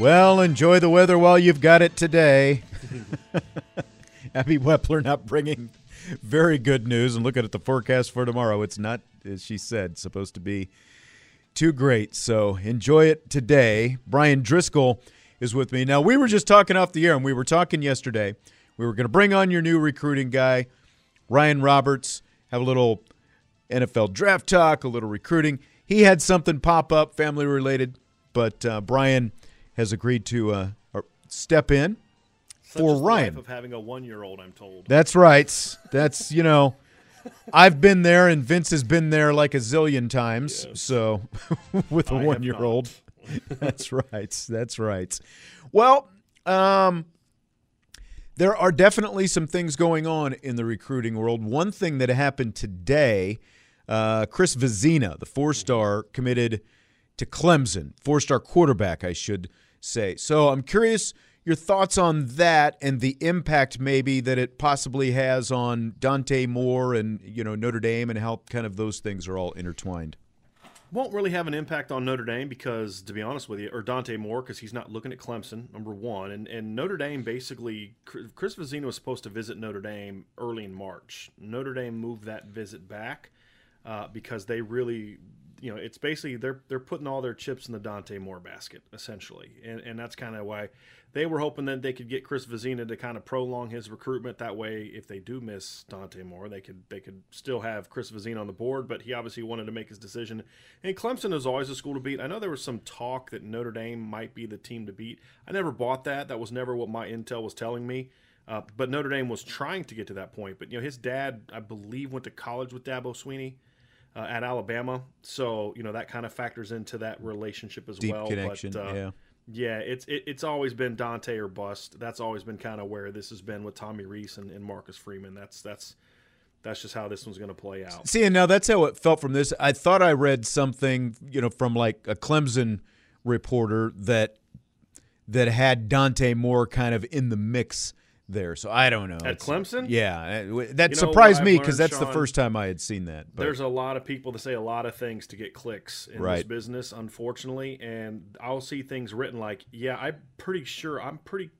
Well, enjoy the weather while you've got it today. Abby Wepler not bringing very good news. And looking at the forecast for tomorrow, it's not, as she said, supposed to be too great. So enjoy it today. Brian Driscoll is with me. Now, we were just talking off the air, and we were talking yesterday. We were going to bring on your new recruiting guy, Ryan Roberts, have a little NFL draft talk, a little recruiting. He had something pop up, family related, but uh, Brian has agreed to uh, step in Such for Ryan. of having a one-year-old, I'm told. That's right. That's you know, I've been there, and Vince has been there like a zillion times. So, with a I one-year-old, that's right. That's right. Well, um, there are definitely some things going on in the recruiting world. One thing that happened today, uh, Chris Vizzina, the four-star, committed to Clemson, four-star quarterback, I should say. So I'm curious your thoughts on that and the impact maybe that it possibly has on Dante Moore and you know Notre Dame and how kind of those things are all intertwined. Won't really have an impact on Notre Dame because, to be honest with you, or Dante Moore because he's not looking at Clemson, number one, and and Notre Dame basically, Chris Vizzina was supposed to visit Notre Dame early in March. Notre Dame moved that visit back uh, because they really you know, it's basically they're they're putting all their chips in the Dante Moore basket essentially, and and that's kind of why they were hoping that they could get Chris Vizzina to kind of prolong his recruitment. That way, if they do miss Dante Moore, they could they could still have Chris Vizzina on the board. But he obviously wanted to make his decision. And Clemson is always a school to beat. I know there was some talk that Notre Dame might be the team to beat. I never bought that. That was never what my intel was telling me. Uh, but Notre Dame was trying to get to that point. But you know, his dad, I believe, went to college with Dabo Swinney uh, at Alabama. So you know that kind of factors into that relationship as Deep well. connection, but, uh, yeah. Yeah, it's it, it's always been Dante or bust. That's always been kind of where this has been with Tommy Rees and, and Marcus Freeman. That's that's that's just how this one's going to play out. See, and now that's how it felt from this. I thought I read something, you know, from like a Clemson reporter that that had Dante Moore kind of in the mix there. So I don't know. At It's- Clemson? Yeah, uh, that You surprised me because that's the first time I had seen that. But There's a lot of people that say a lot of things to get clicks in this business, unfortunately, and I'll see things written like, "Yeah, I'm pretty sure I'm pretty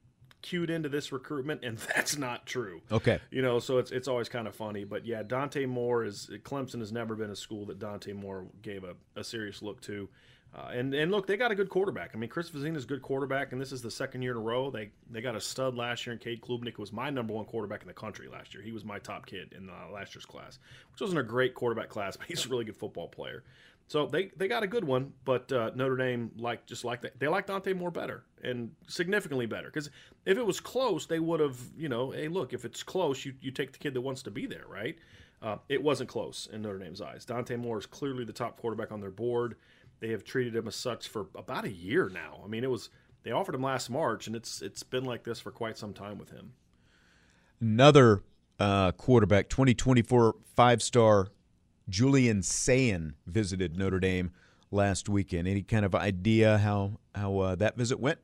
cued into this recruitment," and that's not true. okay. You know, so it's it's always kind of funny, but yeah, Dante Moore is Clemson has never been a school that Dante Moore gave a, a serious look to, uh, and and look, they got a good quarterback. I mean, Chris Vizzina's a good quarterback, and this is the second year in a row they they got a stud last year. And Cade Klubnik was my number one quarterback in the country last year. He was my top kid in uh, last year's class, which wasn't a great quarterback class, but he's a really good football player. So they, they got a good one, but uh, Notre Dame like just like that. They like Dante Moore better and significantly better because if it was close, they would have you know, hey look, if it's close, you you take the kid that wants to be there, right? Uh, it wasn't close in Notre Dame's eyes. Dante Moore is clearly the top quarterback on their board. They have treated him as such for about a year now. I mean, it was they offered him last March, and it's it's been like this for quite some time with him. Another uh, quarterback, 2024 five star Julian Sayin visited Notre Dame last weekend. Any kind of idea how how uh, that visit went?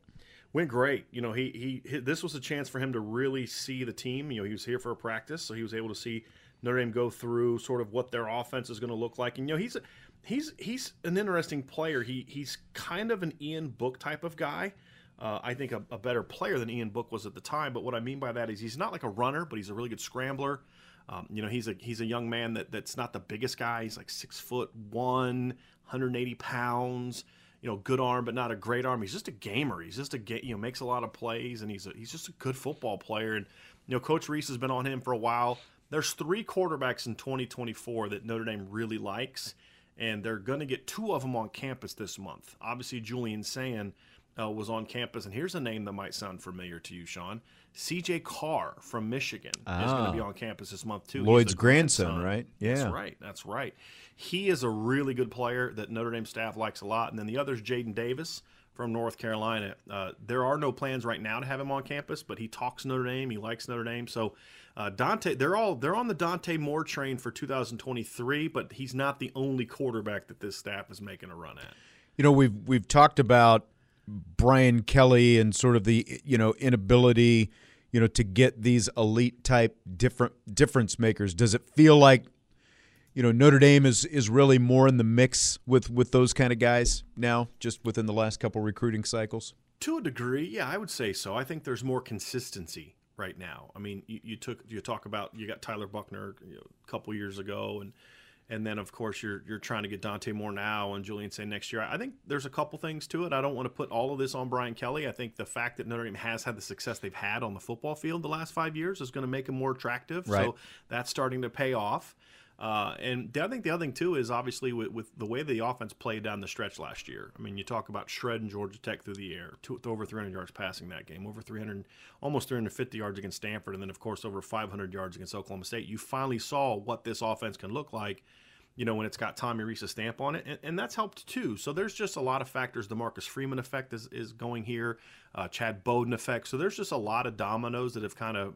Went great. You know, he, he this was a chance for him to really see the team. You know, he was here for a practice, so he was able to see Notre Dame go through sort of what their offense is going to look like. And you know, he's a, he's he's an interesting player. He he's kind of an Ian Book type of guy. Uh, I think a, a better player than Ian Book was at the time. But what I mean by that is he's not like a runner, but he's a really good scrambler. Um, you know, he's a he's a young man that that's not the biggest guy. He's like six foot one, 180 pounds. You know, good arm, but not a great arm. He's just a gamer. He's just a ga- you know makes a lot of plays, and he's a, he's just a good football player. And you know, Coach Rees has been on him for a while. There's three quarterbacks in 2024 that Notre Dame really likes, and they're going to get two of them on campus this month. Obviously, Julian Sayin uh, was on campus, and here's a name that might sound familiar to you, Sean. C.J. Carr from Michigan is going to be Ah. on campus this month too. Lloyd's the grandson, right? Yeah. That's right. That's right. He is a really good player that Notre Dame staff likes a lot. And then the other is Jadyn Davis from North Carolina. Uh, there are no plans right now to have him on campus, but he talks Notre Dame. He likes Notre Dame. So uh, Dante, they're all they're on the Dante Moore train for 2023, but he's not the only quarterback that this staff is making a run at. You know, we've we've talked about Brian Kelly and sort of the you know inability, you know, to get these elite type different difference makers. Does it feel like you know Notre Dame is is really more in the mix with with those kind of guys now, just within the last couple recruiting cycles? To a degree, yeah, I would say so. I think there's more consistency right now. I mean, you, you took you talk about you got Tyler Buchner you know, a couple years ago, and and then of course you're you're trying to get Dante Moore now and Julian Say next year. I think there's a couple things to it. I don't want to put all of this on Brian Kelly. I think the fact that Notre Dame has had the success they've had on the football field the last five years is going to make them more attractive. Right. So that's starting to pay off. Uh, and I think the other thing too is obviously with, with the way the offense played down the stretch last year. I mean, you talk about shredding Georgia Tech through the air, to over 300 yards passing that game, over 300, almost 350 yards against Stanford, and then of course over 500 yards against Oklahoma State. You finally saw what this offense can look like. You know, when it's got Tommy Rees's stamp on it, and, and that's helped too. So there's just a lot of factors. The Marcus Freeman effect is, is going here, uh, Chad Bowden effect. So there's just a lot of dominoes that have kind of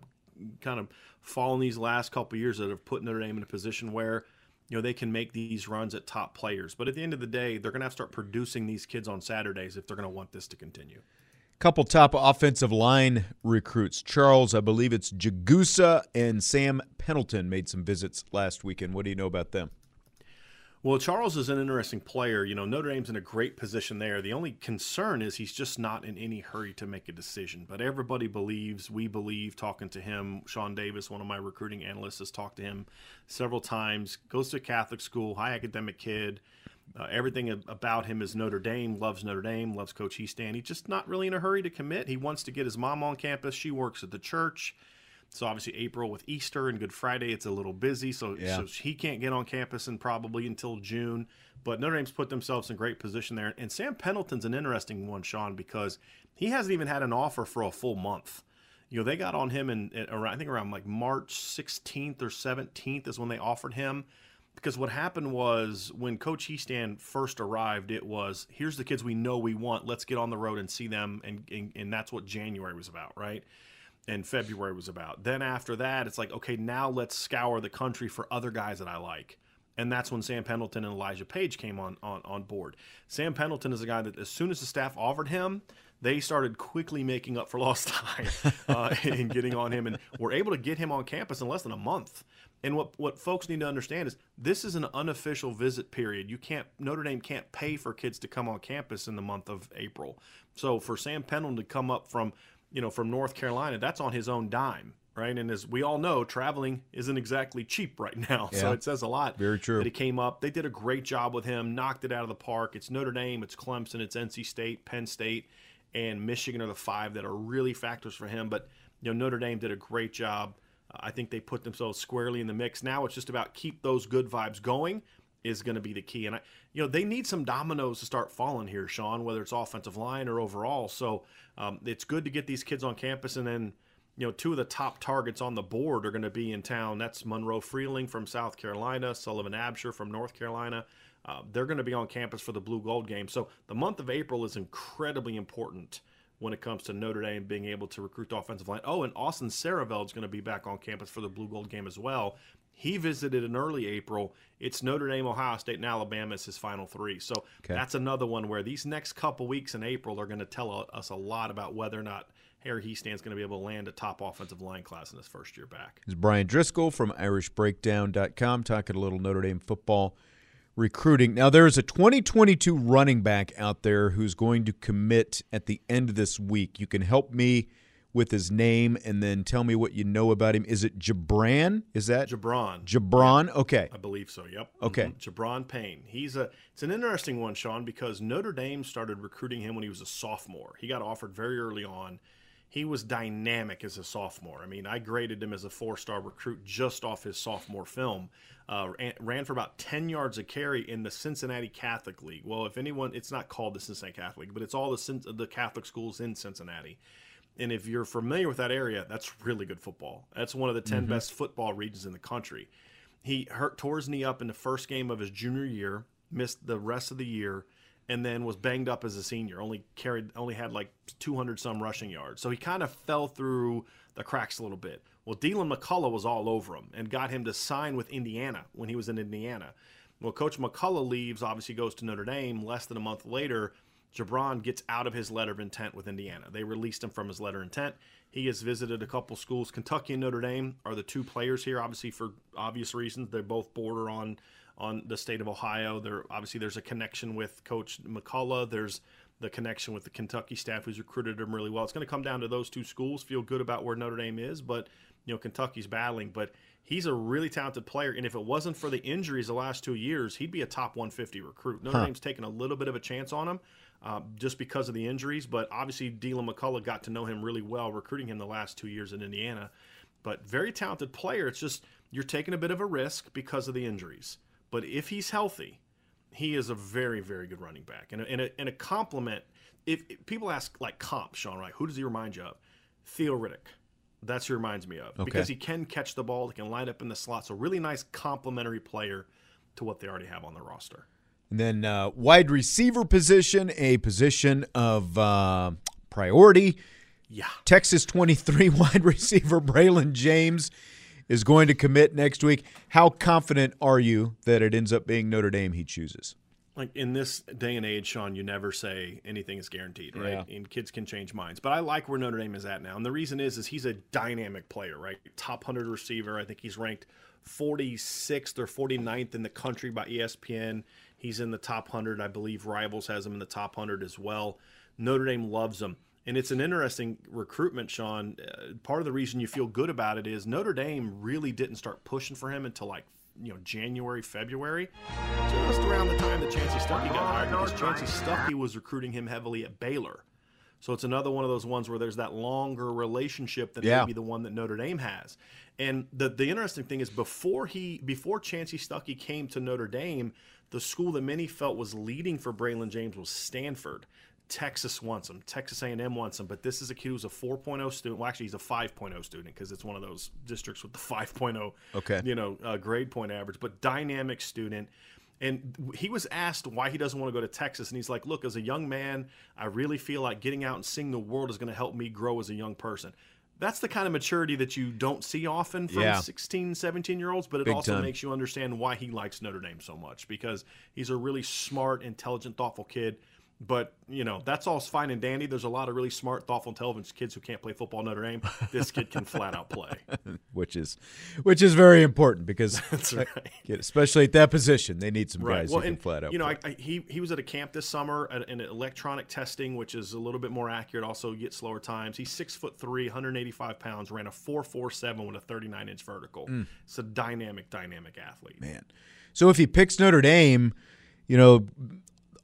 kind of fallen these last couple years that have put Notre Dame in a position where you know they can make these runs at top players. But at the end of the day, they're going to have to start producing these kids on Saturdays if they're going to want this to continue. Couple top offensive line recruits. Charles, I believe it's Jagusah and Sam Pendleton made some visits last weekend. What do you know about them? Well, Charles is an interesting player. You know, Notre Dame's in a great position there. The only concern is he's just not in any hurry to make a decision. But everybody believes, we believe, talking to him. Sean Davis, one of my recruiting analysts, has talked to him several times. Goes to Catholic school, high academic kid. Uh, everything about him is Notre Dame, loves Notre Dame, loves Coach Easton. He's just not really in a hurry to commit. He wants to get his mom on campus. She works at the church. So obviously April with Easter and Good Friday, it's a little busy. So, Yeah. so he can't get on campus and probably until June. But Notre Dame's put themselves in great position there. And Sam Pendleton's an interesting one, Sean, because he hasn't even had an offer for a full month. You know, they got on him in, in around, I think around like March 16th or 17th is when they offered him. Because what happened was when Coach Easton first arrived, it was here's the kids we know we want. Let's get on the road and see them, and and, and that's what January was about, right? And February was about. Then after that, it's like, okay, now let's scour the country for other guys that I like. And that's when Sam Pendleton and Elijah Paige came on, on, on board. Sam Pendleton is a guy that as soon as the staff offered him, they started quickly making up for lost time uh, and getting on him and were able to get him on campus in less than a month. And what, what folks need to understand is this is an unofficial visit period. You can't Notre Dame can't pay for kids to come on campus in the month of April. So for Sam Pendleton to come up from you know, from North Carolina, that's on his own dime, right? And as we all know, traveling isn't exactly cheap right now. So it says a lot. Very true. That he came up. They did a great job with him, knocked it out of the park. It's Notre Dame, it's Clemson, it's NC State, Penn State, and Michigan are the five that are really factors for him. But you know, Notre Dame did a great job. Uh, I think they put themselves squarely in the mix. Now it's just about keep those good vibes going is going to be the key. And I, you know, they need some dominoes to start falling here, Sean, whether it's offensive line or overall. So um, it's good to get these kids on campus, and then you know, two of the top targets on the board are going to be in town. That's Monroe Freeling from South Carolina, Sullivan Absher from North Carolina. Uh, they're going to be on campus for the Blue Gold game. So the month of April is incredibly important when it comes to Notre Dame being able to recruit the offensive line. Oh, and Austin Siereveld is going to be back on campus for the Blue Gold game as well. He visited in early April. It's Notre Dame, Ohio State, and Alabama as his final three. So Okay. that's another one where these next couple weeks in April are going to tell us a lot about whether or not Harry Hiestand's going to be able to land a top offensive line class in his first year back. This is Brian Driscoll from IrishBreakdown.com talking a little Notre Dame football recruiting. Now, there is a 2022 running back out there who's going to commit at the end of this week. You can help me with his name and then tell me what you know about him. Is it Jabran? Is that Jabron. Jabron? Okay. I believe so. Yep. Okay. Mhm. Jabron Payne. He's a. It's an interesting one, Sean, because Notre Dame started recruiting him when he was a sophomore. He got offered very early on. he was dynamic as a sophomore. I mean, I graded him as a four star recruit just off his sophomore film. Uh, ran for about 10 yards a carry in the Cincinnati Catholic League. Well, if anyone, it's not called the Cincinnati Catholic, but it's all the, the Catholic schools in Cincinnati. And if you're familiar with that area, that's really good football. That's one of the 10 mm-hmm. best football regions in the country. He hurt tore his knee up in the first game of his junior year, missed the rest of the year, and then was banged up as a senior. Only carried, only had like 200 some rushing yards. So he kind of fell through the cracks a little bit. Well, Deland McCullough was all over him and got him to sign with Indiana when he was in Indiana. Well, Coach McCullough leaves, obviously goes to Notre Dame. Less than a month later, Jabron gets out of his letter of intent with Indiana. They released him from his letter of intent. He has visited a couple schools. Kentucky and Notre Dame are the two players here, obviously for obvious reasons. They both border on on the state of Ohio. There obviously there's a connection with Coach McCullough. There's the connection with the Kentucky staff who's recruited him really well. It's going to come down to those two schools. Feel good about where Notre Dame is, but you know Kentucky's battling. But he's a really talented player, and if it wasn't for the injuries the last two years, he'd be a top 150 recruit. Notre huh. Dame's taken a little bit of a chance on him. Uh, just because of the injuries, but obviously Deland McCullough got to know him really well, recruiting him the last two years in Indiana. But very talented player. It's just you're taking a bit of a risk because of the injuries. But if he's healthy, he is a very, very good running back. And a, and a, and a compliment. If, if, people ask like comp, Sean, right? Who does he remind you of? Theo Riddick. That's who he reminds me of okay. because he can catch the ball. He can line up in the slot. So really nice complementary player to what they already have on the roster. And then uh, wide receiver position, a position of uh, priority. Yeah. Texas 23 wide receiver Braylon James is going to commit next week. How confident are you that it ends up being Notre Dame he chooses? Like in this day and age, Sean, you never say anything is guaranteed, right? Yeah. And kids can change minds. But I like where Notre Dame is at now. And the reason is is he's a dynamic player, right? Top 100 receiver. I think he's ranked 46th or 49th in the country by ESPN. He's in the top 100. I believe Rivals has him in the top 100 as well. Notre Dame loves him. And it's an interesting recruitment, Sean. Uh, part of the reason you feel good about it is Notre Dame really didn't start pushing for him until like you know January, February, just around the time that Chansi Stuckey got hired, because Chansi Stuckey was recruiting him heavily at Baylor. So it's another one of those ones where there's that longer relationship than yeah. maybe the one that Notre Dame has. And the the interesting thing is before he before Chansi Stuckey came to Notre Dame, the school that many felt was leading for Braylon James was Stanford. Texas wants him. Texas A&M wants him. But this is a kid who's a 4.0 student. Well, actually, he's a 5.0 student because it's one of those districts with the 5.0, okay. you know, uh, grade point average. But dynamic student. And he was asked why he doesn't want to go to Texas, and he's like, "Look, as a young man, I really feel like getting out and seeing the world is going to help me grow as a young person." That's the kind of maturity that you don't see often from yeah. 16, 17 year olds, but it Big also time. makes you understand why he likes Notre Dame so much because he's a really smart, intelligent, thoughtful kid but you know that's all fine and dandy. There's a lot of really smart, thoughtful, intelligent kids who can't play football Notre Dame. This kid can flat out play, which is which is very important because that's right. especially at that position, they need some right. guys well, who can flat out. You know, I, I, he he was at a camp this summer at an electronic testing, which is a little bit more accurate. Also, get slower times. He's six foot three, 185 pounds, ran a 4.47 with a 39 inch vertical. Mm. It's a dynamic, dynamic athlete. Man, so if he picks Notre Dame, you know,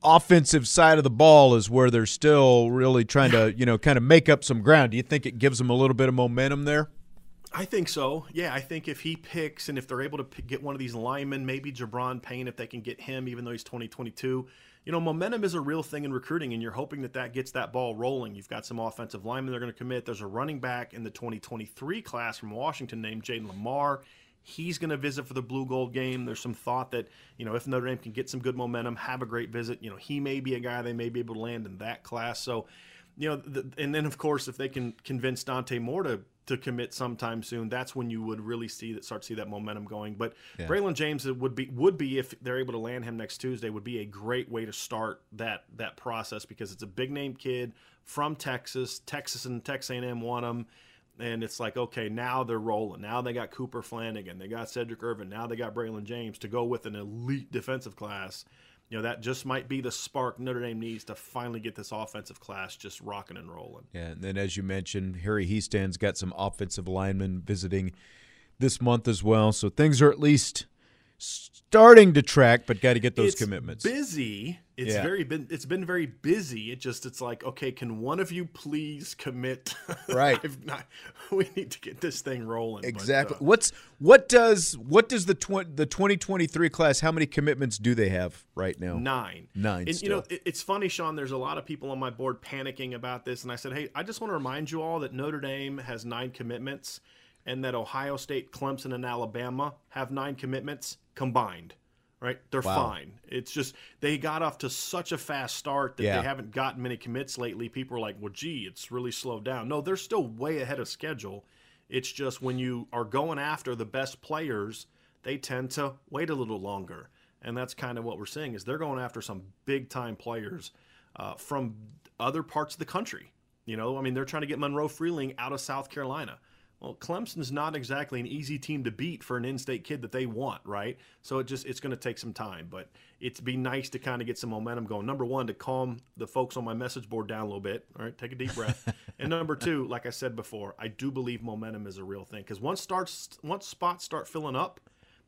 offensive side of the ball is where they're still really trying to, you know, kind of make up some ground. Do you think it gives them a little bit of momentum there? I think so. Yeah, I think if he picks and if they're able to get one of these linemen, maybe Jabron Payne, if they can get him, even though he's 2022, you know, momentum is a real thing in recruiting, and you're hoping that that gets that ball rolling. You've got some offensive linemen they're going to commit. There's a running back in the 2023 class from Washington named Jayden Limar. He's going to visit for the blue gold game. There's some thought that, you know, if Notre Dame can get some good momentum, have a great visit, you know, he may be a guy they may be able to land in that class. So, you know, the, and then of course, if they can convince Dante Moore to to commit sometime soon, that's when you would really see that start to see that momentum going. But yeah. Braylon James would be would be if they're able to land him next Tuesday would be a great way to start that that process because it's a big name kid from Texas. Texas and Texas A&M want him and it's like okay now they're rolling. Now they got cooper flanagan they got cedric irvin now they got braylon james to go with an elite defensive class. You know that just might be the spark notre dame needs to finally get this offensive class just rocking and rolling. Yeah and then as you mentioned harry hiestands got some offensive linemen visiting this month as well. So things are at least starting to track, but got to get those it's commitments. Busy. It's Yeah. very been. It's been very busy. It just. It's like, okay, can one of you please commit? Right. Not, we need to get this thing rolling. but, Exactly. uh, What's what does what does the tw- the 2023 class? How many commitments do they have right now? Nine. Nine And you know, it, it's funny, Sean. There's a lot of people on my board panicking about this, and I said, hey, I just want to remind you all that Notre Dame has nine commitments, and that Ohio State, Clemson, and Alabama have nine commitments combined. Right? They're Wow. fine. It's just they got off to such a fast start that Yeah. they haven't gotten many commits lately. People are like, well, gee, it's really slowed down. No, they're still way ahead of schedule. It's just when you are going after the best players, they tend to wait a little longer. And that's kind of what we're seeing is they're going after some big time players uh, from other parts of the country. You know, I mean, they're trying to get Monroe Freeling out of South Carolina. Well, Clemson's not exactly an easy team to beat for an in-state kid that they want, right? So it just it's going to take some time, but it'd be nice to kind of get some momentum going. Number one, to calm the folks on my message board down a little bit. All right, take a deep breath. and number two, like I said before, I do believe momentum is a real thing because once starts once spots start filling up,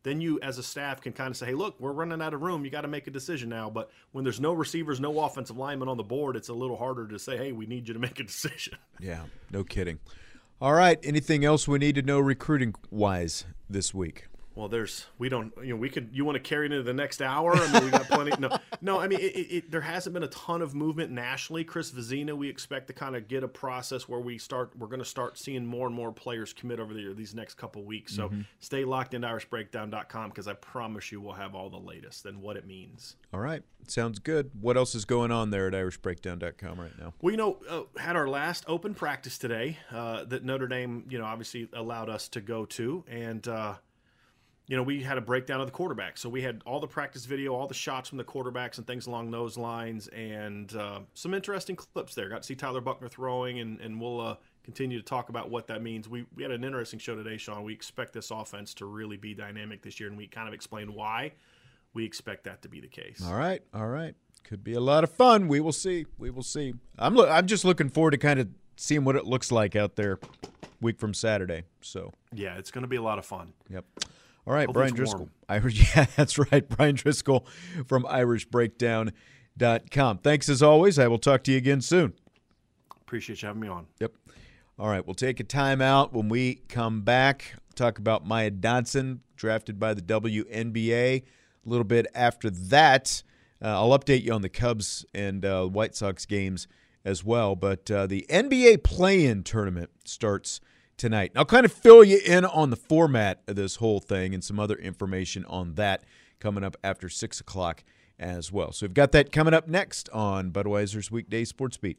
then you as a staff can kind of say, hey, look, we're running out of room. You got to make a decision now. But when there's no receivers, no offensive linemen on the board, it's a little harder to say, hey, we need you to make a decision. Yeah, no kidding. All right. Anything else we need to know recruiting wise this week? Well, there's we don't you know we could you want to carry it into the next hour. I mean, we got plenty. No, no. I mean, it, it, there hasn't been a ton of movement nationally. Chris Vizzina, we expect to kind of get a process where we start. We're going to start seeing more and more players commit over the these next couple weeks. So stay locked into IrishBreakdown.com because I promise you we'll have all the latest and what it means. All right. Sounds good. What else is going on there at IrishBreakdown.com right now? Well, you know, uh, had our last open practice today uh, that Notre Dame, you know, obviously allowed us to go to, and uh, you know, we had a breakdown of the quarterback. So we had all the practice video, all the shots from the quarterbacks and things along those lines, and uh, some interesting clips there. Got to see Tyler Buchner throwing, and and we'll uh, continue to talk about what that means. We we had an interesting show today, Sean. We expect this offense to really be dynamic this year, and we kind of explained why we expect that to be the case. All right. All right. Could be a lot of fun. We will see. We will see. I'm lo- I'm just looking forward to kind of seeing what it looks like out there week from Saturday. So, Yeah, it's going to be a lot of fun. yep. All right, Hopefully Brian Driscoll. warm. Irish Yeah, that's right. Brian Driscoll from irishbreakdown.com. Thanks as always. I will talk to you again soon. Appreciate you having me on. Yep. All right, we'll take a timeout when we come back. Talk about Maya Dodson, drafted by the WNBA. A little bit after that, uh, I'll update you on the Cubs and uh, White Sox games as well. But uh, the NBA play-in tournament starts tonight. I'll kind of fill you in on the format of this whole thing and some other information on that coming up after six o'clock as well. So we've got that coming up next on Budweiser's Weekday Sports Beat.